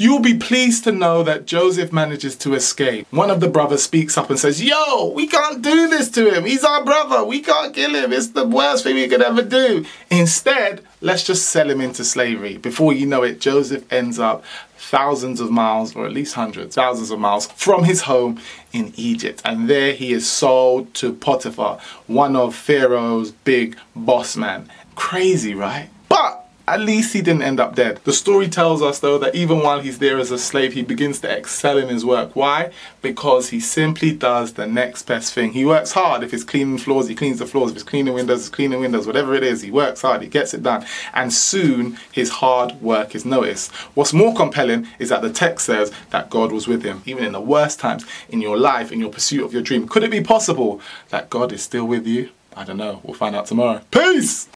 You'll be pleased to know that Joseph manages to escape. One of the brothers speaks up and says, Yo, we can't do this to him. He's our brother. We can't kill him. It's the worst thing we could ever do. Instead, let's just sell him into slavery. Before you know it, Joseph ends up thousands of miles, or at least hundreds, thousands of miles from his home in Egypt. And there he is sold to Potiphar, one of Pharaoh's big boss man. Crazy, right? At least he didn't end up dead. The story tells us though that even while he's there as a slave, he begins to excel in his work. Why? Because he simply does the next best thing. He works hard. If it's cleaning floors, he cleans the floors. If it's cleaning windows, he's cleaning windows. Whatever it is, he works hard. He gets it done. And soon his hard work is noticed. What's more compelling is that the text says that God was with him. Even in the worst times in your life, in your pursuit of your dream. Could it be possible that God is still with you? I don't know. We'll find out tomorrow. Peace!